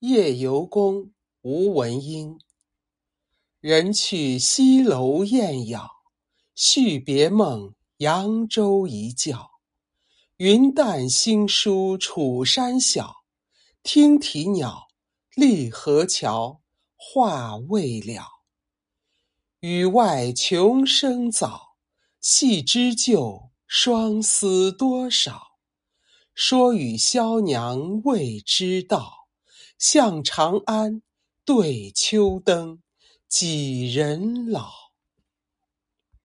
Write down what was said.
夜游宫吴文英。人去西楼燕咬，续别梦扬州一觉。云淡星疏楚山小，听啼鸟，立河桥，话未了。雨外穷声早，细织就，双思多少。说与萧娘未知道，向长安对秋灯几人老。